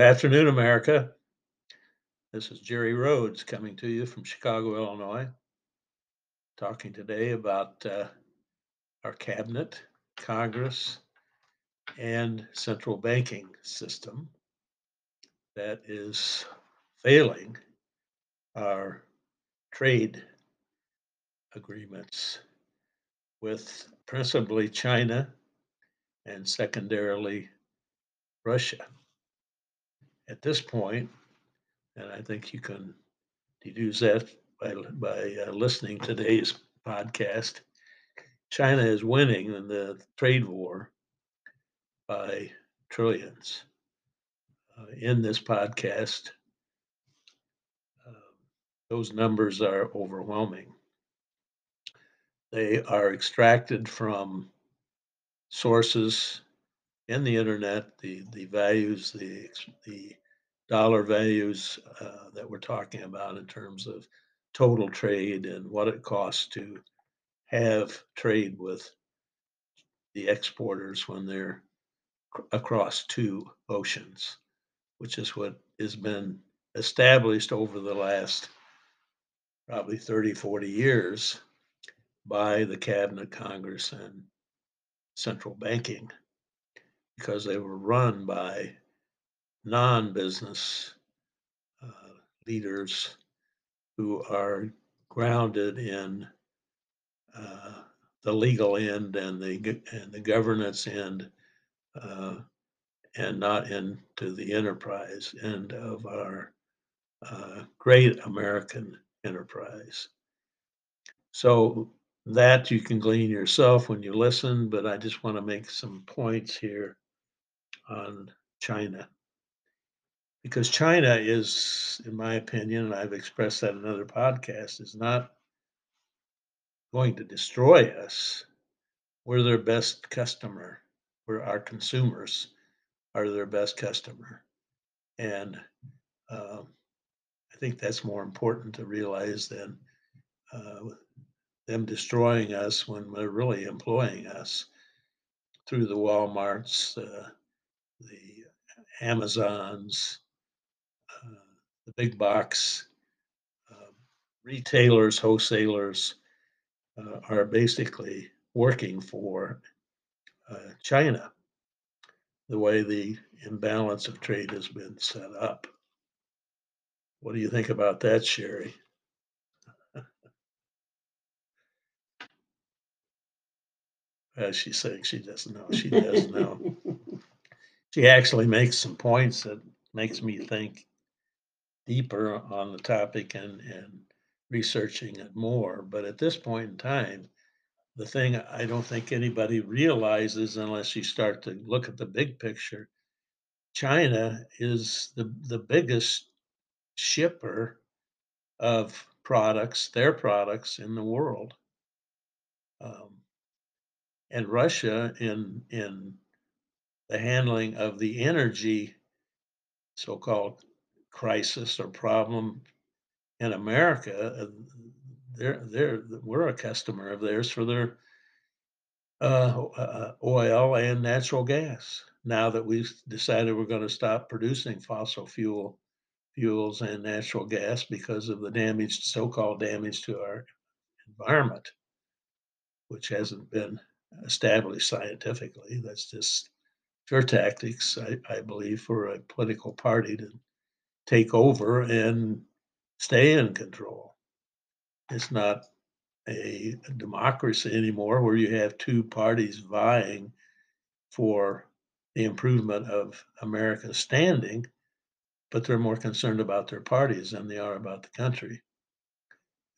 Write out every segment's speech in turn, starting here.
Good afternoon, America. This is Jerry Rhodes coming to you from Chicago, Illinois, talking today about uh, our cabinet, Congress, and central banking system that is failing our trade agreements with principally China and secondarily Russia. At this point, and I think you can deduce that by, by uh, listening to today's podcast, China is winning in the trade war by trillions. Uh, in this podcast, uh, those numbers are overwhelming. They are extracted from sources in the internet, the, the values, the, the dollar values uh, that we're talking about in terms of total trade and what it costs to have trade with the exporters when they're across two oceans, which is what has been established over the last probably 30, 40 years by the cabinet, Congress, and central banking because they were run by non business uh, leaders who are grounded in uh, the legal end and the and the governance end, uh, and not into the enterprise end of our uh, great American enterprise. So that you can glean yourself when you listen, but I just want to make some points here on China. Because China is, in my opinion, and I've expressed that in other podcasts, is not going to destroy us. We're their best customer. We're our consumers are their best customer. And um, I think that's more important to realize than uh, them destroying us when they're really employing us through the Walmarts, uh, the Amazons, uh, the big box uh, retailers, wholesalers uh, are basically working for uh, China the way the imbalance of trade has been set up. What do you think about that, Sherry? As she's saying she doesn't know. She doesn't know. she actually makes some points that makes me think deeper on the topic and, and researching it more. But at this point in time, the thing I don't think anybody realizes unless you start to look at the big picture, China is the, the biggest shipper of products, their products in the world. Um, and Russia in in the handling of the energy so-called crisis or problem in America, uh, they're they're we're a customer of theirs for their uh, uh, oil and natural gas. Now that we've decided we're going to stop producing fossil fuel fuels and natural gas because of the damage, so-called damage to our environment, which hasn't been established scientifically. That's just pure tactics, I, I believe, for a political party to take over and stay in control. It's not a democracy anymore where you have two parties vying for the improvement of America's standing, but they're more concerned about their parties than they are about the country.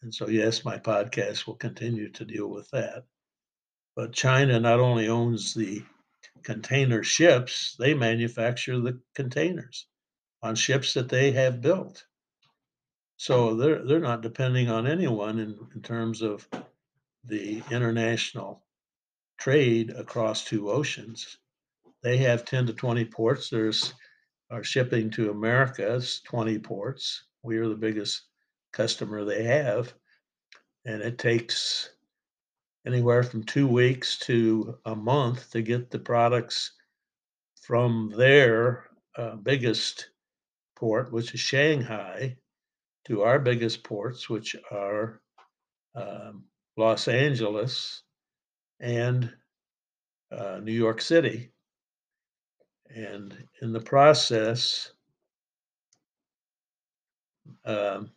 And so, yes, my podcast will continue to deal with that. But China not only owns the container ships, they manufacture the containers on ships that they have built. So they're they're not depending on anyone in, in terms of the international trade across two oceans. They have 10 to 20 ports. There's our shipping to America's 20 ports. We are the biggest customer they have. And it takes anywhere from two weeks to a month to get the products from their uh, biggest port, which is Shanghai, to our biggest ports, which are um, Los Angeles and uh, New York City. And in the process, um,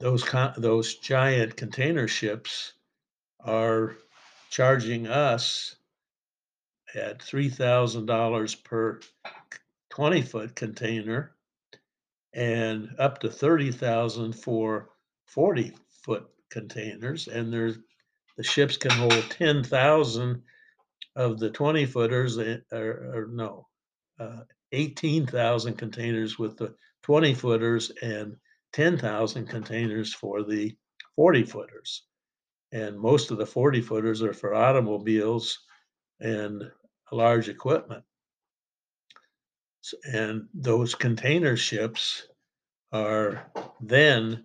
those con- those giant container ships are charging us at three thousand dollars per twenty foot container and up to thirty thousand for forty foot containers. And there's the ships can hold ten thousand of the twenty footers, or, or no, uh, eighteen thousand containers with the twenty footers and ten thousand containers for the forty footers. And most of the forty footers are for automobiles and large equipment. And those container ships are then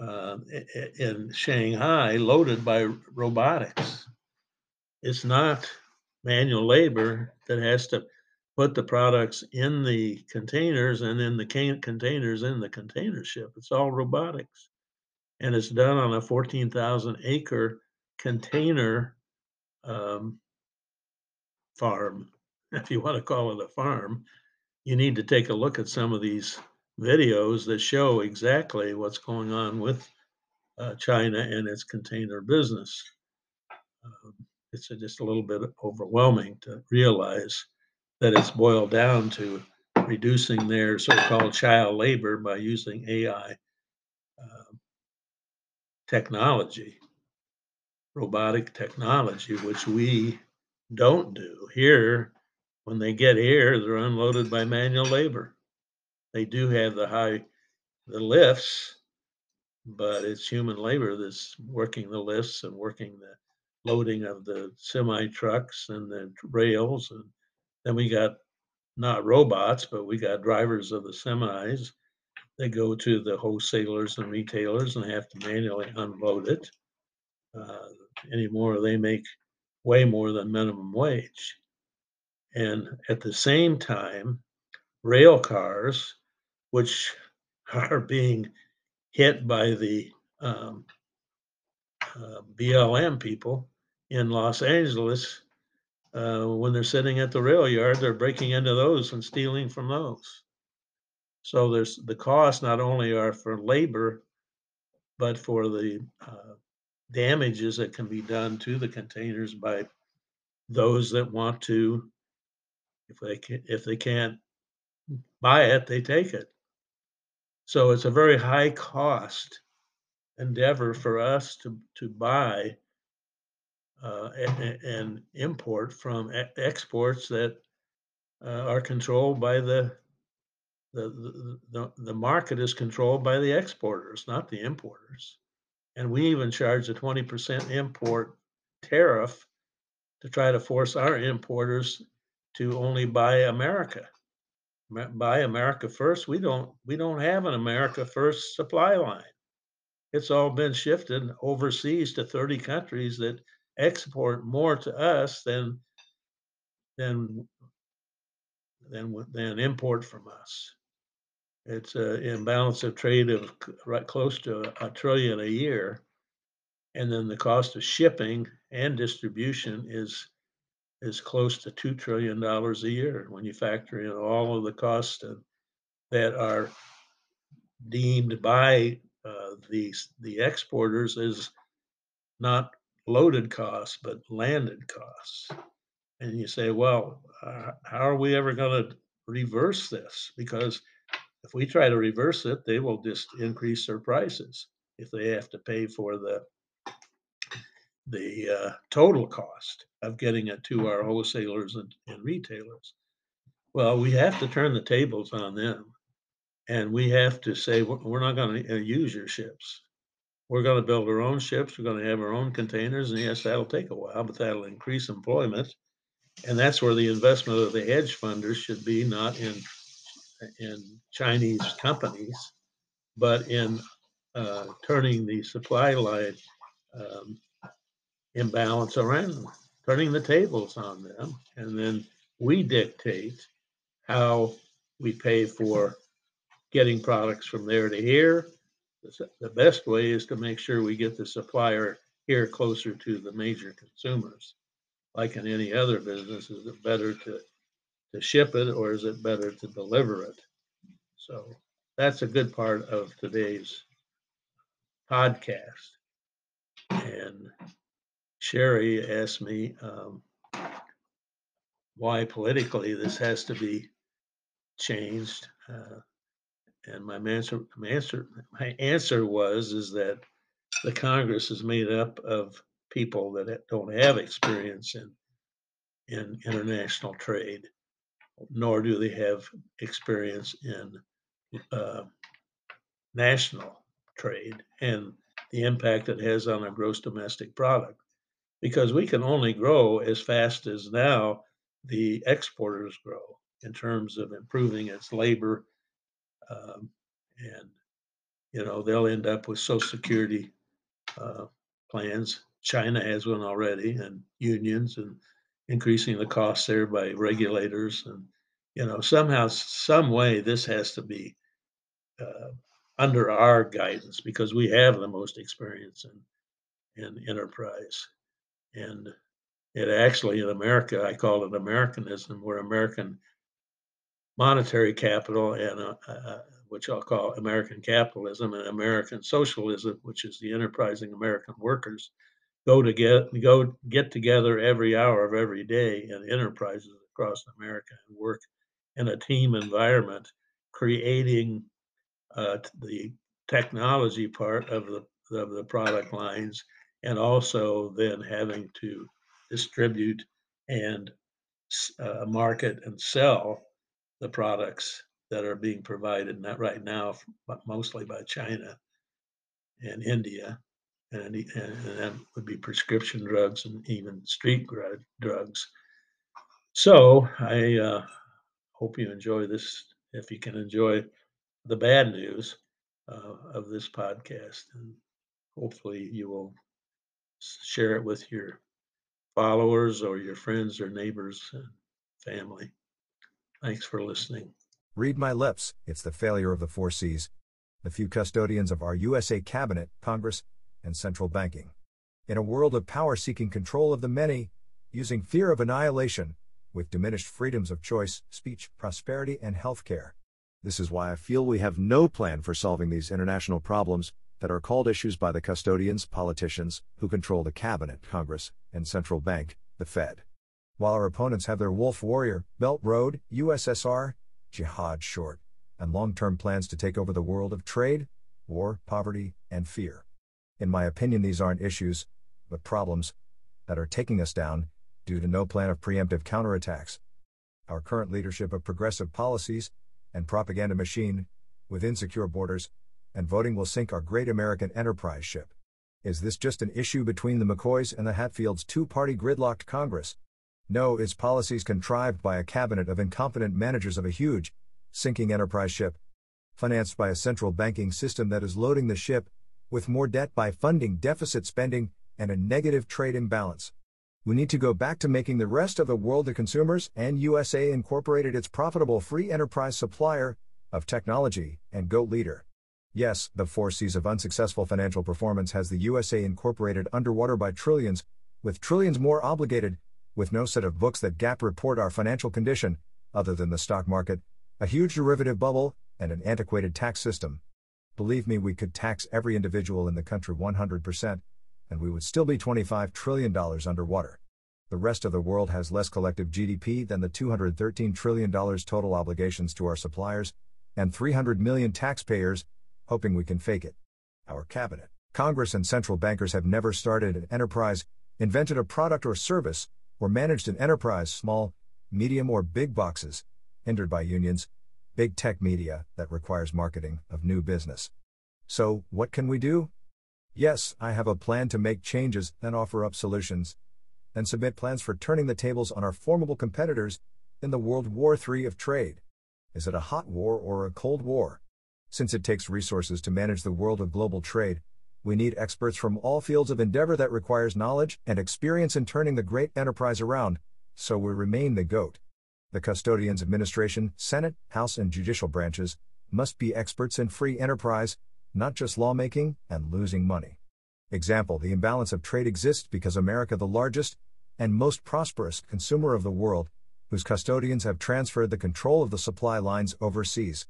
uh, in Shanghai loaded by robotics. It's not manual labor that has to put the products in the containers and then the containers in the container ship. It's all robotics. And it's done on a 14,000 acre container um, farm, if you want to call it a farm. You need to take a look at some of these videos that show exactly what's going on with uh, China and its container business. Um, it's just a little bit overwhelming to realize that it's boiled down to reducing their so-called child labor by using AI technology, robotic technology, which we don't do here. When they get here, they're unloaded by manual labor. They do have the high, the lifts, but it's human labor that's working the lifts and working the loading of the semi trucks and the rails. And then we got not robots, but we got drivers of the semis. They go to the wholesalers and retailers and have to manually unload it. Uh, anymore, they make way more than minimum wage. And at the same time, rail cars, which are being hit by the um, uh, BLM people in Los Angeles, uh, when they're sitting at the rail yard, they're breaking into those and stealing from those. So there's the costs not only are for labor, but for the uh, damages that can be done to the containers by those that want to. If they can, if they can't buy it, they take it. So it's a very high cost endeavor for us to to buy uh, a- a- and import from exports that uh, are controlled by the the, the the market is controlled by the exporters, not the importers. And we even charge a twenty percent import tariff to try to force our importers to only buy America. Buy America first. We don't we don't have an America first supply line. It's all been shifted overseas to 30 countries that export more to us than than than than import from us. It's an imbalance of trade of right close to a, trillion a year, and then the cost of shipping and distribution is is close to two trillion dollars a year when you factor in all of the costs that are deemed by uh, these the exporters as not loaded costs but landed costs. And you say, well, uh, how are we ever going to reverse this? Because if we try to reverse it, they will just increase their prices if they have to pay for the the uh, total cost of getting it to our wholesalers and, and retailers. Well, we have to turn the tables on them, and we have to say we're not going to use your ships. We're going to build our own ships. We're going to have our own containers, and yes, that'll take a while, but that'll increase employment. And that's where the investment of the hedge funders should be, not in in Chinese companies, but in uh, turning the supply line um, imbalance around, turning the tables on them, and then we dictate how we pay for getting products from there to here. The best way is to make sure we get the supplier here closer to the major consumers. Like in any other business, is it better to, to ship it or is it better to deliver it? So that's a good part of today's podcast. And Sherry asked me um, why politically this has to be changed. Uh, and my answer, my answer, my answer was is that the Congress is made up of people that don't have experience in in international trade, nor do they have experience in uh, national trade and the impact it has on our gross domestic product. Because we can only grow as fast as now the exporters grow in terms of improving its labor. Um, and, you know, they'll end up with Social Security uh, plans. China has one already, and unions, and increasing the costs there by regulators. And, you know, somehow, some way, this has to be uh, under our guidance because we have the most experience in, in enterprise. And it actually, in America, I call it Americanism, where American monetary capital and uh, uh, which I'll call American capitalism and American socialism, which is the enterprising American workers, go to get go get together every hour of every day in enterprises across America and work in a team environment, creating uh, the technology part of the of the product lines, and also then having to distribute and uh, market and sell the products that are being provided not right now but mostly by China and India and, and, that would be prescription drugs and even street drugs. So I uh, hope you enjoy this. If you can enjoy the bad news uh, of this podcast, and hopefully you will share it with your followers or your friends or neighbors and family. Thanks for listening. Read my lips, it's the failure of the four C's. The few custodians of our USA cabinet, Congress, and central banking. In a world of power seeking control of the many, using fear of annihilation, with diminished freedoms of choice, speech, prosperity, and health care. This is why I feel we have no plan for solving these international problems that are called issues by the custodians, politicians, who control the cabinet, Congress, and central bank, the Fed. While our opponents have their wolf warrior, Belt Road, USSR, jihad short, and long term plans to take over the world of trade, war, poverty, and fear. In my opinion, these aren't issues, but problems, that are taking us down, due to no plan of preemptive counterattacks. Our current leadership of progressive policies, and propaganda machine, with insecure borders, and voting will sink our great American enterprise ship. Is this just an issue between the McCoys and the Hatfields' two party gridlocked Congress? No, its policies contrived by a cabinet of incompetent managers of a huge, sinking enterprise ship, financed by a central banking system that is loading the ship with more debt by funding deficit spending and a negative trade imbalance. We need to go back to making the rest of the world the consumers, and USA Incorporated its profitable free enterprise supplier of technology and GOAT leader. Yes, the four C's of unsuccessful financial performance has the USA Incorporated underwater by trillions, with trillions more obligated, with no set of books that GAAP report our financial condition, other than the stock market, a huge derivative bubble, and an antiquated tax system. Believe me, we could tax every individual in the country 100%, and we would still be $25 trillion underwater. The rest of the world has less collective GDP than the $213 trillion total obligations to our suppliers, and 300 million taxpayers, hoping we can fake it. Our cabinet, Congress, and central bankers have never started an enterprise, invented a product or service, or managed an enterprise, small, medium, or big boxes, hindered by unions, big tech media that requires marketing of new business. So, what can we do? Yes, I have a plan to make changes, then offer up solutions, and submit plans for turning the tables on our formidable competitors in the World War III of trade. Is it a hot war or a cold war? Since it takes resources to manage the world of global trade, we need experts from all fields of endeavor that requires knowledge and experience in turning the great enterprise around, so we remain the GOAT. The custodians' administration, Senate, House, and judicial branches must be experts in free enterprise, not just lawmaking and losing money. Example The imbalance of trade exists because America, the largest and most prosperous consumer of the world, whose custodians have transferred the control of the supply lines overseas.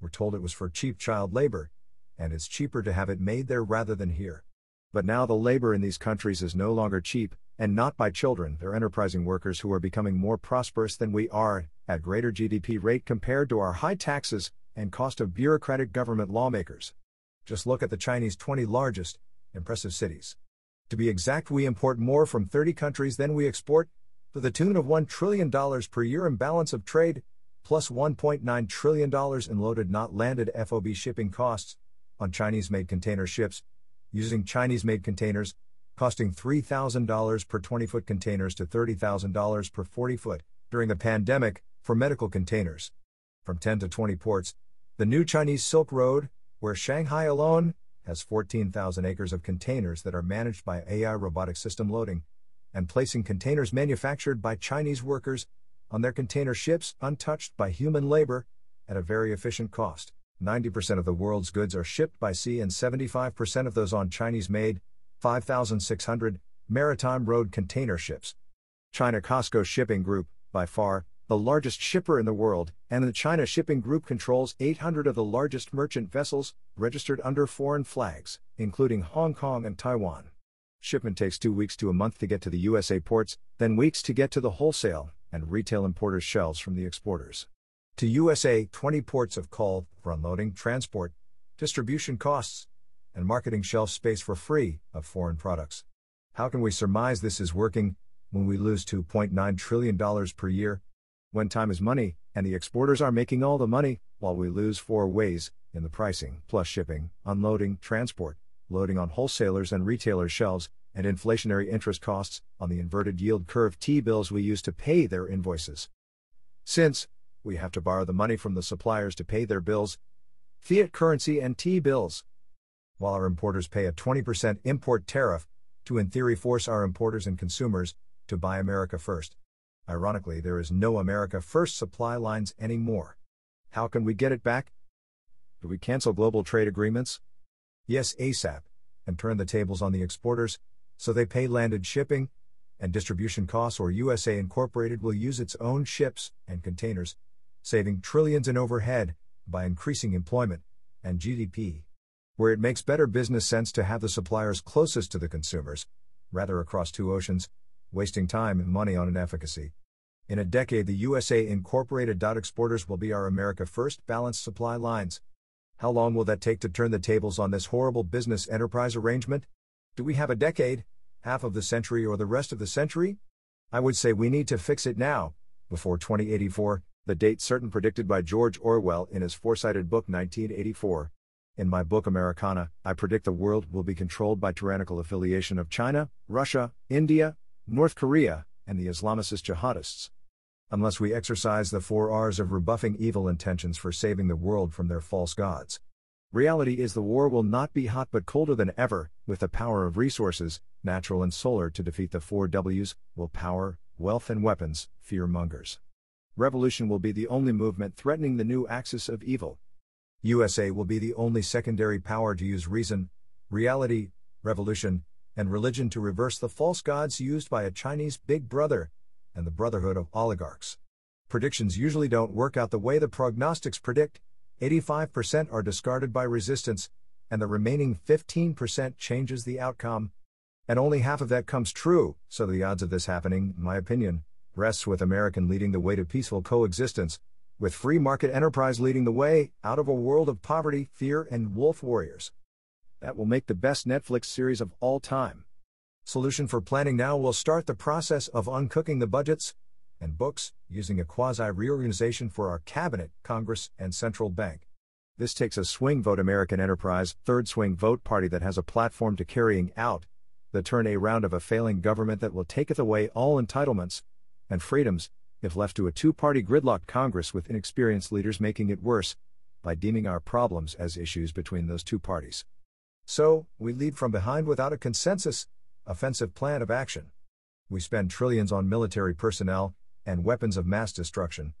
We're told it was for cheap child labor, and it's cheaper to have it made there rather than here. But now the labor in these countries is no longer cheap, and not by children, they're enterprising workers who are becoming more prosperous than we are, at greater GDP rate compared to our high taxes and cost of bureaucratic government lawmakers. Just look at the Chinese 20 largest, impressive cities. To be exact, we import more from 30 countries than we export, to the tune of $1 trillion per year imbalance of trade, plus $1.9 trillion in loaded not landed FOB shipping costs on Chinese made container ships, using Chinese made containers, costing $3,000 per 20 foot containers to $30,000 per 40 foot during the pandemic for medical containers. From 10 to 20 ports, the new Chinese Silk Road, where Shanghai alone has 14,000 acres of containers that are managed by AI robotic system loading, and placing containers manufactured by Chinese workers on their container ships untouched by human labor at a very efficient cost. 90% of the world's goods are shipped by sea and 75% of those on Chinese made, 5,600 maritime road container ships. China COSCO Shipping Group, by far, the largest shipper in the world, and the China Shipping Group controls 800 of the largest merchant vessels registered under foreign flags, including Hong Kong and Taiwan. Shipment takes two weeks to a month to get to the USA ports, then weeks to get to the wholesale and retail importers' shelves from the exporters. To USA, 20 ports of call for unloading, transport, distribution costs, and marketing shelf space for free of foreign products. How can we surmise this is working when we lose $2.9 trillion per year? When time is money, and the exporters are making all the money, while we lose four ways in the pricing, plus shipping, unloading, transport, loading on wholesalers and retailers' shelves, and inflationary interest costs on the inverted yield curve T bills we use to pay their invoices. Since we have to borrow the money from the suppliers to pay their bills, fiat currency and T bills, while our importers pay a 20% import tariff to in theory force our importers and consumers to buy America first. Ironically, there is no America first supply lines anymore. How can we get it back? Do we cancel global trade agreements? Yes, ASAP, and turn the tables on the exporters, so they pay landed shipping and distribution costs, or USA Incorporated will use its own ships and containers, saving trillions in overhead by increasing employment and GDP. Where it makes better business sense to have the suppliers closest to the consumers, rather across two oceans, wasting time and money on inefficacy. In a decade, the USA Incorporated. Exporters will be our America First balanced supply lines. How long will that take to turn the tables on this horrible business enterprise arrangement? Do we have a decade, half of the century, or the rest of the century? I would say we need to fix it now, before 2084, the date certain predicted by George Orwell in his foresighted book 1984. In my book Americana, I predict the world will be controlled by tyrannical affiliation of China, Russia, India, North Korea, and the Islamicist jihadists. Unless we exercise the four R's of rebuffing evil intentions for saving the world from their false gods. Reality is the war will not be hot but colder than ever, with the power of resources, natural and solar, to defeat the four W's will power, wealth, and weapons, fear mongers. Revolution will be the only movement threatening the new axis of evil. USA will be the only secondary power to use reason, reality, revolution, and religion to reverse the false gods used by a Chinese big brother and the brotherhood of oligarchs. Predictions usually don't work out the way the prognostics predict 85% are discarded by resistance, and the remaining 15% changes the outcome. And only half of that comes true, so the odds of this happening, in my opinion, rests with American leading the way to peaceful coexistence, with free market enterprise leading the way out of a world of poverty, fear, and wolf warriors that will make the best Netflix series of all time. Solution for Planning Now will start the process of uncooking the budgets and books using a quasi reorganization for our cabinet, Congress, and central bank. This takes a swing vote American enterprise, third swing vote party that has a platform to carrying out the turn a round of a failing government that will taketh away all entitlements and freedoms if left to a two party gridlocked Congress with inexperienced leaders making it worse by deeming our problems as issues between those two parties. So, we lead from behind without a consensus, offensive plan of action. We spend trillions on military personnel, and weapons of mass destruction.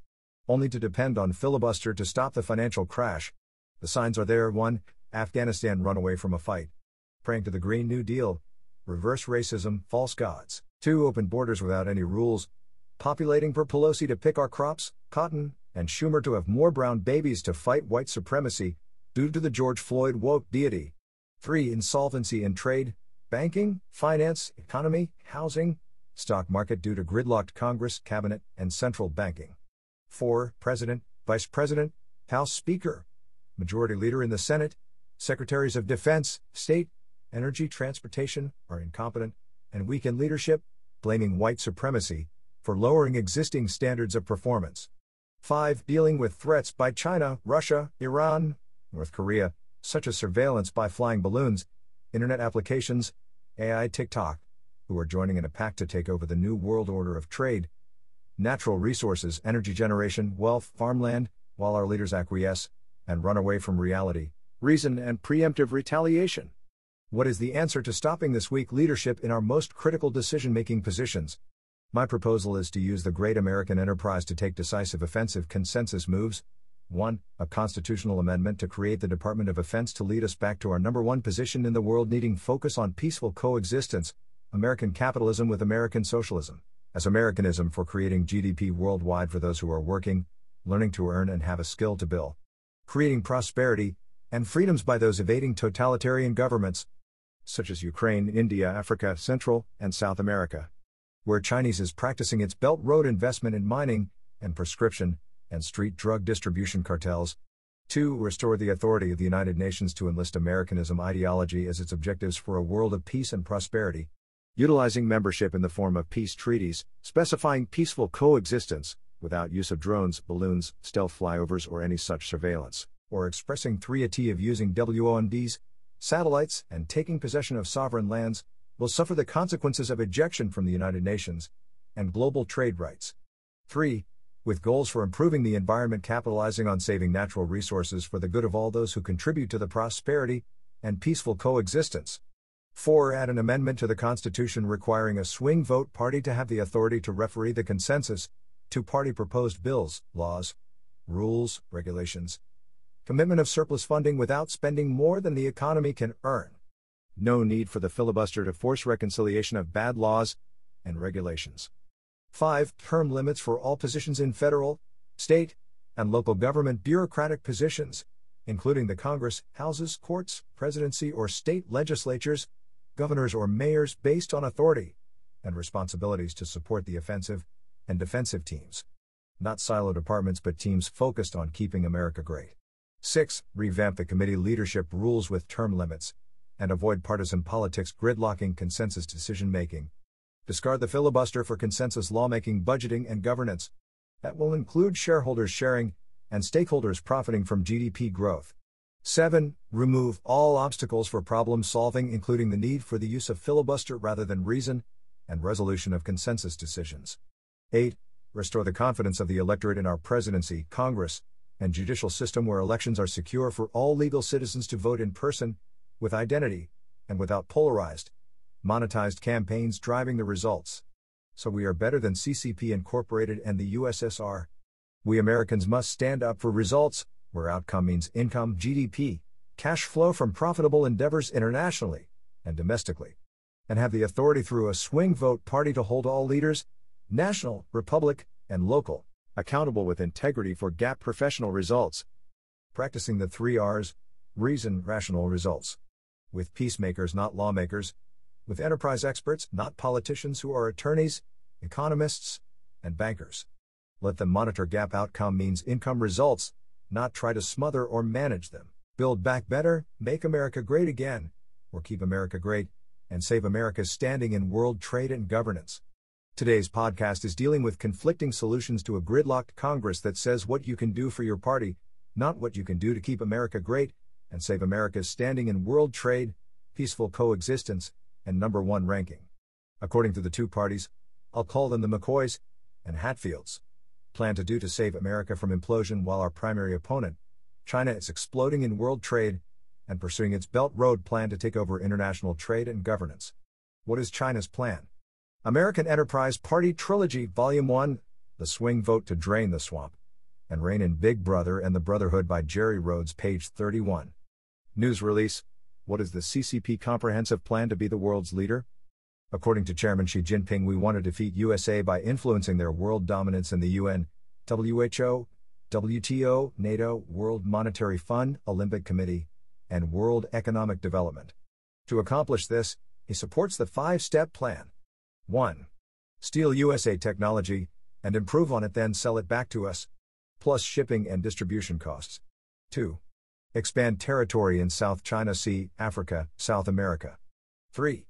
Only to depend on filibuster to stop the financial crash. The signs are there 1. Afghanistan run away from a fight. Praying to the Green New Deal. Reverse racism, false gods. 2. Open borders without any rules. Populating for Pelosi to pick our crops, cotton, and Schumer to have more brown babies to fight white supremacy, due to the George Floyd woke deity. 3. Insolvency in trade, banking, finance, economy, housing, stock market due to gridlocked Congress, cabinet, and central banking. 4. President, Vice President, House Speaker, Majority Leader in the Senate, Secretaries of Defense, State, Energy, Transportation are incompetent and weak in leadership, blaming white supremacy for lowering existing standards of performance. 5. Dealing with threats by China, Russia, Iran, North Korea, such as surveillance by flying balloons, internet applications, AI TikTok, who are joining in a pact to take over the new world order of trade, natural resources, energy generation, wealth, farmland, while our leaders acquiesce and run away from reality, reason, and preemptive retaliation. What is the answer to stopping this weak leadership in our most critical decision making positions? My proposal is to use the great American enterprise to take decisive offensive consensus moves, 1. A constitutional amendment to create the Department of Defense to lead us back to our number one position in the world, needing focus on peaceful coexistence, American capitalism with American socialism, as Americanism for creating GDP worldwide for those who are working, learning to earn, and have a skill to build, creating prosperity and freedoms by those evading totalitarian governments, such as Ukraine, India, Africa, Central, and South America, where Chinese is practicing its Belt Road investment in mining and prescription and street drug distribution cartels. 2. Restore the authority of the United Nations to enlist Americanism ideology as its objectives for a world of peace and prosperity. Utilizing membership in the form of peace treaties, specifying peaceful coexistence, without use of drones, balloons, stealth flyovers, or any such surveillance, or expressing 3 at of using WOMDs, satellites, and taking possession of sovereign lands, will suffer the consequences of ejection from the United Nations and global trade rights. 3 with goals for improving the environment capitalizing on saving natural resources for the good of all those who contribute to the prosperity and peaceful coexistence. 4. Add an amendment to the Constitution requiring a swing vote party to have the authority to referee the consensus to party proposed bills, laws, rules, regulations. Commitment of surplus funding without spending more than the economy can earn. No need for the filibuster to force reconciliation of bad laws and regulations. 5. Term limits for all positions in federal, state, and local government bureaucratic positions, including the Congress, houses, courts, presidency, or state legislatures, governors or mayors based on authority and responsibilities to support the offensive and defensive teams. Not silo departments but teams focused on keeping America great. 6. Revamp the committee leadership rules with term limits and avoid partisan politics gridlocking consensus decision making Discard the filibuster for consensus lawmaking, budgeting, and governance. That will include shareholders sharing and stakeholders profiting from GDP growth. 7. Remove all obstacles for problem solving, including the need for the use of filibuster rather than reason and resolution of consensus decisions. 8. Restore the confidence of the electorate in our presidency, Congress, and judicial system where elections are secure for all legal citizens to vote in person, with identity, and without polarized, monetized campaigns driving the results. So we are better than CCP Incorporated and the USSR. We Americans must stand up for results, where outcome means income, GDP, cash flow from profitable endeavors internationally and domestically, and have the authority through a swing vote party to hold all leaders, national, republic, and local, accountable with integrity for gap professional results. Practicing the three R's reason, rational results. With peacemakers, not lawmakers, with enterprise experts, not politicians who are attorneys, economists, and bankers. Let them monitor gap outcome means income results, not try to smother or manage them. Build back better, make America great again, or keep America great, and save America's standing in world trade and governance. Today's podcast is dealing with conflicting solutions to a gridlocked Congress that says what you can do for your party, not what you can do to keep America great and save America's standing in world trade, peaceful coexistence, and number one ranking. According to the two parties, I'll call them the McCoys and Hatfields, plan to do to save America from implosion while our primary opponent, China, is exploding in world trade and pursuing its Belt Road plan to take over international trade and governance. What is China's plan? American Enterprise Party Trilogy Volume 1 The Swing Vote to Drain the Swamp, and Reign in Big Brother and the Brotherhood by Jerry Rhodes, page 31. News release What is the CCP comprehensive plan to be the world's leader? According to Chairman Xi Jinping, we want to defeat USA by influencing their world dominance in the UN, WHO, WTO, NATO, World Monetary Fund, Olympic Committee, and World Economic Development. To accomplish this, he supports the five step plan. 1. Steal USA technology, and improve on it, then sell it back to us, plus shipping and distribution costs. 2. Expand territory in South China Sea, Africa, South America. 3.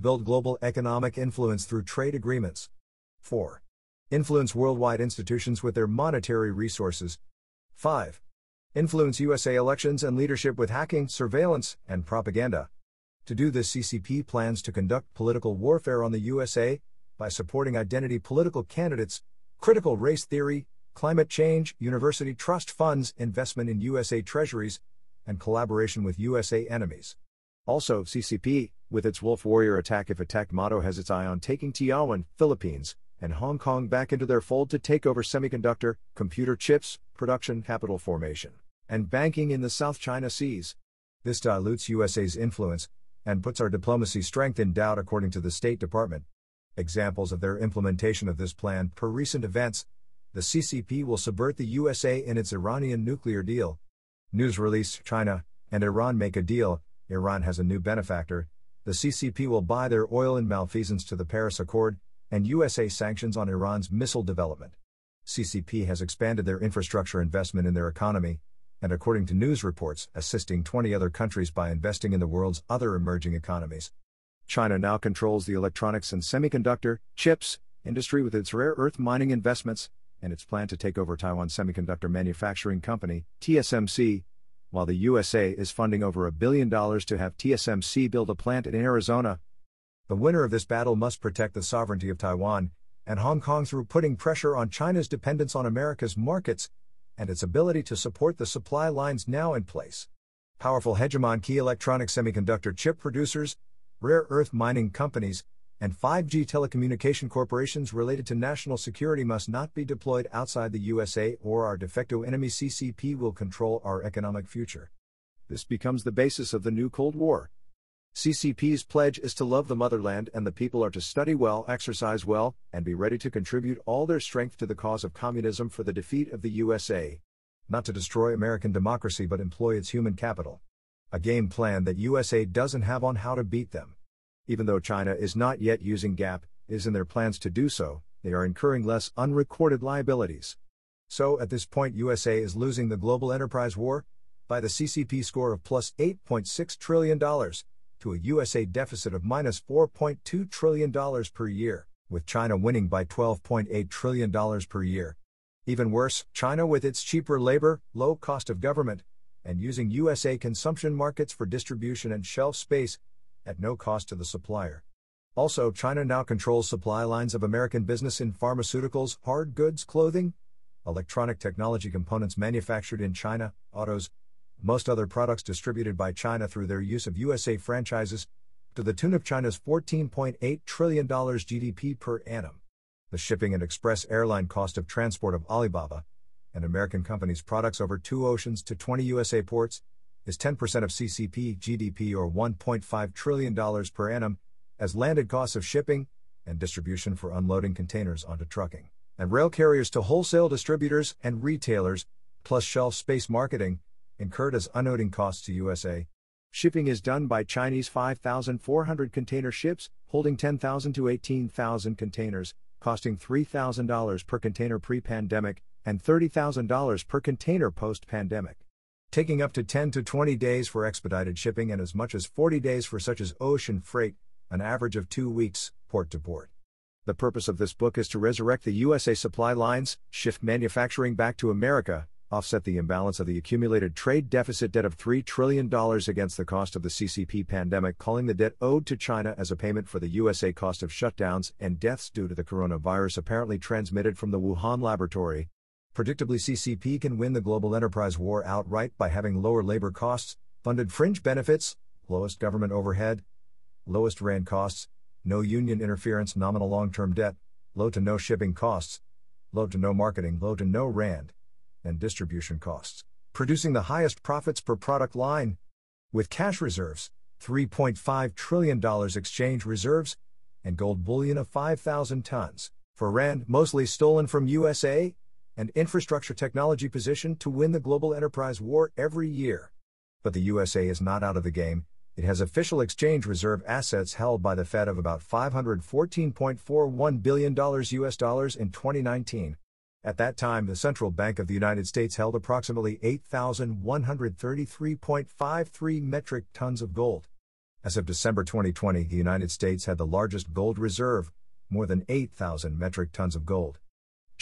Build global economic influence through trade agreements. 4. Influence worldwide institutions with their monetary resources. 5. Influence USA elections and leadership with hacking, surveillance, and propaganda. To do this, CCP plans to conduct political warfare on the USA by supporting identity political candidates, critical race theory, climate change, university trust funds, investment in USA treasuries, and collaboration with USA enemies. Also, CCP, with its Wolf Warrior Attack If Attacked motto, has its eye on taking Taiwan, Philippines, and Hong Kong back into their fold to take over semiconductor, computer chips, production capital formation, and banking in the South China Seas. This dilutes USA's influence and puts our diplomacy strength in doubt, according to the State Department. Examples of their implementation of this plan per recent events the CCP will subvert the USA in its Iranian nuclear deal. News release China and Iran make a deal. Iran has a new benefactor. The CCP will buy their oil in malfeasance to the Paris Accord, and USA sanctions on Iran's missile development. CCP has expanded their infrastructure investment in their economy, and according to news reports, assisting 20 other countries by investing in the world's other emerging economies. China now controls the electronics and semiconductor, chips, industry with its rare earth mining investments, and its plan to take over Taiwan Semiconductor Manufacturing Company, TSMC, while the USA is funding over a billion dollars to have TSMC build a plant in Arizona. The winner of this battle must protect the sovereignty of Taiwan and Hong Kong through putting pressure on China's dependence on America's markets and its ability to support the supply lines now in place. Powerful hegemon key electronic semiconductor chip producers, rare earth mining companies, and 5G telecommunication corporations related to national security must not be deployed outside the USA or our de facto enemy CCP will control our economic future. This becomes the basis of the new Cold War. CCP's pledge is to love the motherland and the people are to study well, exercise well, and be ready to contribute all their strength to the cause of communism for the defeat of the USA. Not to destroy American democracy but employ its human capital. A game plan that USA doesn't have on how to beat them even though China is not yet using GAAP, is in their plans to do so, they are incurring less unrecorded liabilities. So, at this point, USA is losing the global enterprise war by the CCP score of plus $8.6 trillion to a USA deficit of minus $4.2 trillion per year, with China winning by $12.8 trillion per year. Even worse, China, with its cheaper labor, low cost of government, and using USA consumption markets for distribution and shelf space, at no cost to the supplier. Also, China now controls supply lines of American business in pharmaceuticals, hard goods, clothing, electronic technology components manufactured in China, autos, most other products distributed by China through their use of USA franchises, to the tune of China's $14.8 trillion GDP per annum. The shipping and express airline cost of transport of Alibaba, and American companies' products over two oceans to 20 USA ports, is 10% of CCP GDP or $1.5 trillion per annum, as landed costs of shipping and distribution for unloading containers onto trucking, and rail carriers to wholesale distributors and retailers, plus shelf space marketing, incurred as unloading costs to USA. Shipping is done by Chinese 5,400 container ships, holding 10,000 to 18,000 containers, costing $3,000 per container pre pandemic and $30,000 per container post pandemic taking up to 10 to 20 days for expedited shipping and as much as 40 days for such as ocean freight, an average of two weeks, port to port. The purpose of this book is to resurrect the USA supply lines, shift manufacturing back to America, offset the imbalance of the accumulated trade deficit debt of $3 trillion against the cost of the CCP pandemic, calling the debt owed to China as a payment for the USA cost of shutdowns and deaths due to the coronavirus apparently transmitted from the Wuhan laboratory, Predictably, CCP can win the global enterprise war outright by having lower labor costs, funded fringe benefits, lowest government overhead, lowest RAND costs, no union interference, nominal long term debt, low to no shipping costs, low to no marketing, low to no rand, and distribution costs, producing the highest profits per product line. With cash reserves, $3.5 trillion exchange reserves, and gold bullion of 5,000 tons, for rand mostly stolen from USA, and infrastructure technology positioned to win the global enterprise war every year. But the USA is not out of the game, it has official exchange reserve assets held by the Fed of about $514.41 billion US dollars in 2019. At that time, the Central Bank of the United States held approximately 8,133.53 metric tons of gold. As of December 2020, the United States had the largest gold reserve, more than 8,000 metric tons of gold.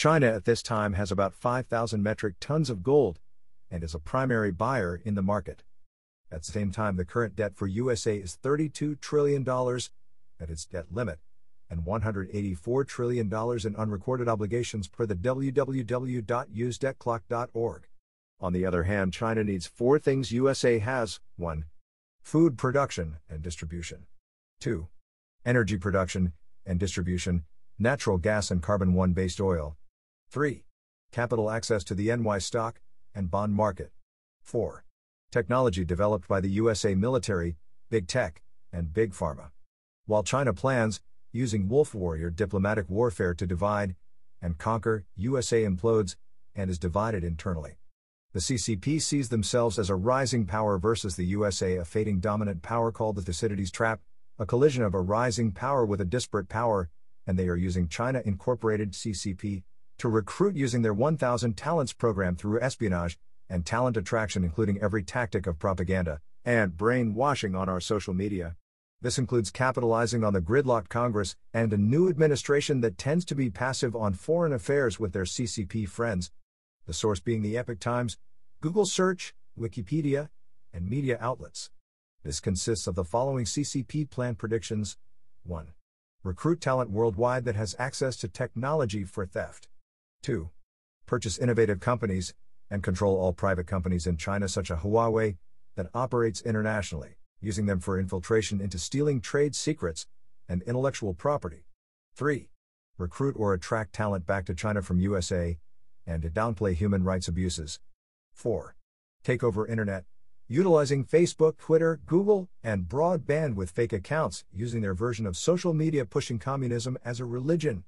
China at this time has about 5,000 metric tons of gold and is a primary buyer in the market. At the same time, the current debt for USA is $32 trillion at its debt limit and $184 trillion in unrecorded obligations per the www.usedebtclock.org. On the other hand, China needs four things USA has 1. Food production and distribution. 2. Energy production and distribution, natural gas and carbon 1 based oil. 3. Capital access to the NY stock and bond market. 4 technology developed by the USA military, big tech, and big pharma. While China plans, using wolf warrior diplomatic warfare to divide and conquer, USA implodes and is divided internally. The CCP sees themselves as a rising power versus the USA, a fading dominant power called the Thucydides trap, a collision of a rising power with a disparate power, and they are using China Incorporated CCP to recruit using their 1000 Talents program through espionage and talent attraction, including every tactic of propaganda and brainwashing on our social media. This includes capitalizing on the gridlocked Congress and a new administration that tends to be passive on foreign affairs with their CCP friends, the source being the Epoch Times, Google Search, Wikipedia, and media outlets. This consists of the following CCP plan predictions 1. Recruit talent worldwide that has access to technology for theft. 2. Purchase innovative companies, and control all private companies in China, such as Huawei, that operates internationally, using them for infiltration into stealing trade secrets and intellectual property. 3. Recruit or attract talent back to China from USA, and to downplay human rights abuses. 4. Take over Internet, utilizing Facebook, Twitter, Google, and broadband with fake accounts, using their version of social media pushing communism as a religion.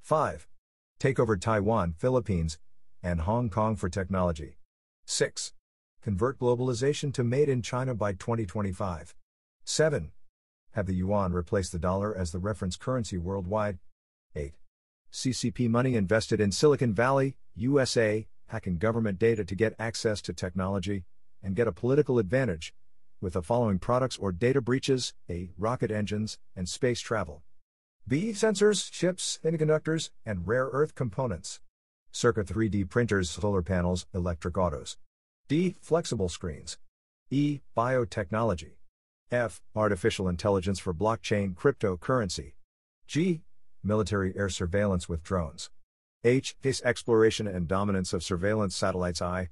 5. Take over Taiwan, Philippines, and Hong Kong for technology. 6. Convert globalization to made in China by 2025. 7. Have the yuan replace the dollar as the reference currency worldwide. 8. CCP money invested in Silicon Valley, USA, hacking government data to get access to technology and get a political advantage, with the following products or data breaches A. Rocket engines and space travel. B. Sensors, chips, semiconductors, and rare earth components circa 3D printers, solar panels, electric autos. D. Flexible screens. E. Biotechnology. F. Artificial intelligence for blockchain cryptocurrency. G. Military air surveillance with drones. H. Space exploration and dominance of surveillance satellites. I.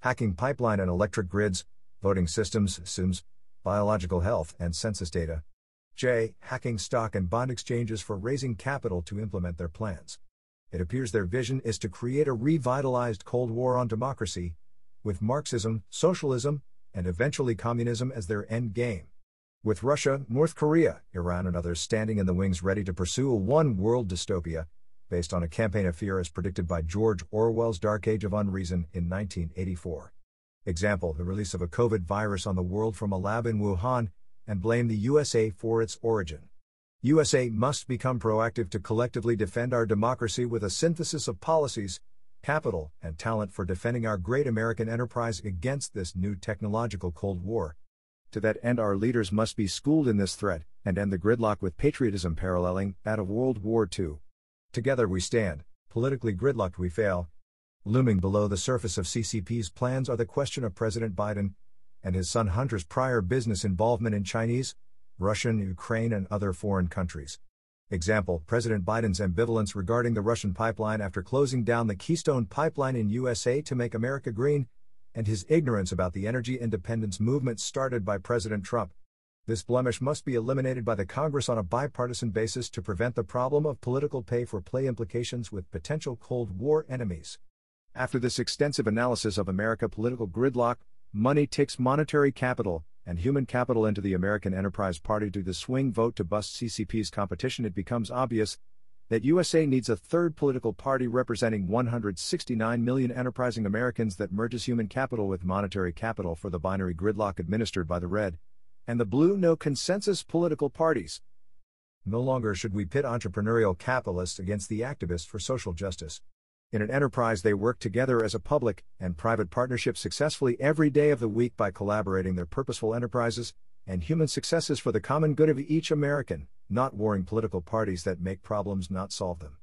Hacking pipeline and electric grids, voting systems, SIMs, biological health and census data. J. Hacking stock and bond exchanges for raising capital to implement their plans it appears their vision is to create a revitalized Cold War on democracy, with Marxism, socialism, and eventually communism as their end game. With Russia, North Korea, Iran, and others standing in the wings ready to pursue a one world dystopia, based on a campaign of fear as predicted by George Orwell's Dark Age of Unreason in 1984. Example the release of a COVID virus on the world from a lab in Wuhan, and blame the USA for its origin. USA must become proactive to collectively defend our democracy with a synthesis of policies, capital, and talent for defending our great American enterprise against this new technological Cold War. To that end, our leaders must be schooled in this threat and end the gridlock with patriotism paralleling that of World War II. Together we stand, politically gridlocked we fail. Looming below the surface of CCP's plans are the question of President Biden and his son Hunter's prior business involvement in Chinese, Russian, Ukraine, and other foreign countries. Example President Biden's ambivalence regarding the Russian pipeline after closing down the Keystone Pipeline in USA to make America green, and his ignorance about the energy independence movement started by President Trump. This blemish must be eliminated by the Congress on a bipartisan basis to prevent the problem of political pay for play implications with potential Cold War enemies. After this extensive analysis of America political gridlock, money takes monetary capital and human capital into the American Enterprise Party to the swing vote to bust CCP's competition, it becomes obvious that USA needs a third political party representing 169 million enterprising Americans that merges human capital with monetary capital for the binary gridlock administered by the red and the blue no consensus political parties. No longer should we pit entrepreneurial capitalists against the activists for social justice. In an enterprise, they work together as a public and private partnership successfully every day of the week by collaborating their purposeful enterprises and human successes for the common good of each American, not warring political parties that make problems not solve them.